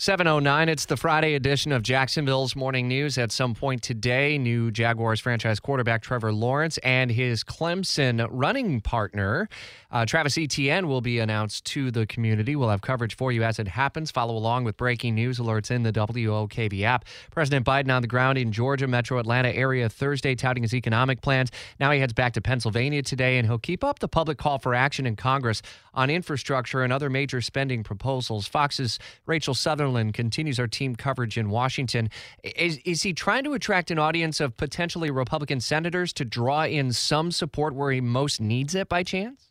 709, it's the Friday edition of Jacksonville's Morning News. At some point today, new Jaguars franchise quarterback Trevor Lawrence and his Clemson running partner, uh, Travis Etienne, will be announced to the community. We'll have coverage for you as it happens. Follow along with breaking news alerts in the WOKV app. President Biden on the ground in Georgia, metro Atlanta area Thursday, touting his economic plans. Now he heads back to Pennsylvania today, and he'll keep up the public call for action in Congress on infrastructure and other major spending proposals. Fox's Rachel Sutherland continues our team coverage in Washington. Is, is he trying to attract an audience of potentially Republican senators to draw in some support where he most needs it by chance?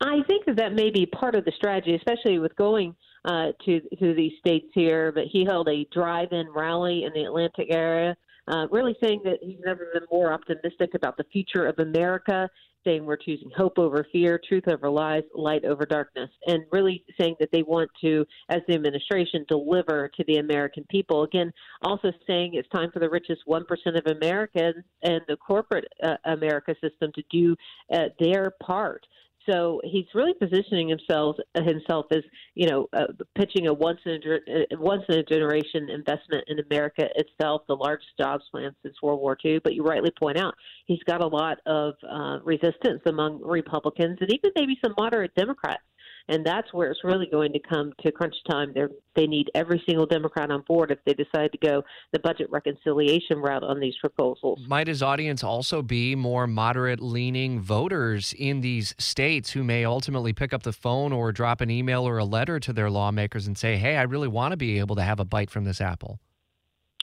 I think that that may be part of the strategy, especially with going uh, to to these states here. But he held a drive-in rally in the Atlanta area, uh, really saying that he's never been more optimistic about the future of America saying we're choosing hope over fear, truth over lies, light over darkness, and really saying that they want to, as the administration, deliver to the American people. Again, also saying it's time for the richest 1% of Americans and the corporate uh, America system to do uh, their part. So he's really positioning himself himself as you know uh, pitching a once in a uh, once in a generation investment in America itself, the largest jobs plan since World War II. But you rightly point out he's got a lot of uh, resistance among Republicans and even maybe some moderate Democrats and that's where it's really going to come to crunch time. They they need every single Democrat on board if they decide to go the budget reconciliation route on these proposals. Might his audience also be more moderate leaning voters in these states who may ultimately pick up the phone or drop an email or a letter to their lawmakers and say, "Hey, I really want to be able to have a bite from this apple."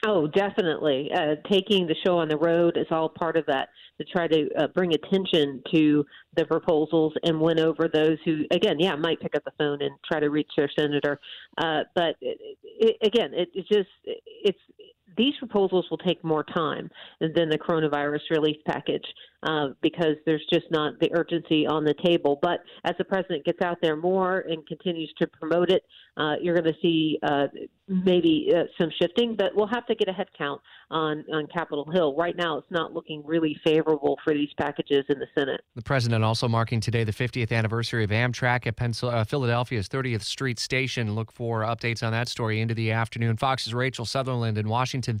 Oh, definitely. Uh, taking the show on the road is all part of that to try to uh, bring attention to the proposals and win over those who, again, yeah, might pick up the phone and try to reach their senator. Uh, but it, it, again, it, it's just it's these proposals will take more time than the coronavirus relief package uh, because there's just not the urgency on the table. But as the president gets out there more and continues to promote it, uh, you're going to see uh, maybe uh, some shifting. But we'll have to get a head count on on Capitol Hill. Right now, it's not looking really favorable for these packages in the Senate. The president also marking today the 50th anniversary of Amtrak at Pencil- uh, Philadelphia's 30th Street Station. Look for updates on that story into the afternoon. Fox's Rachel Sutherland in Washington.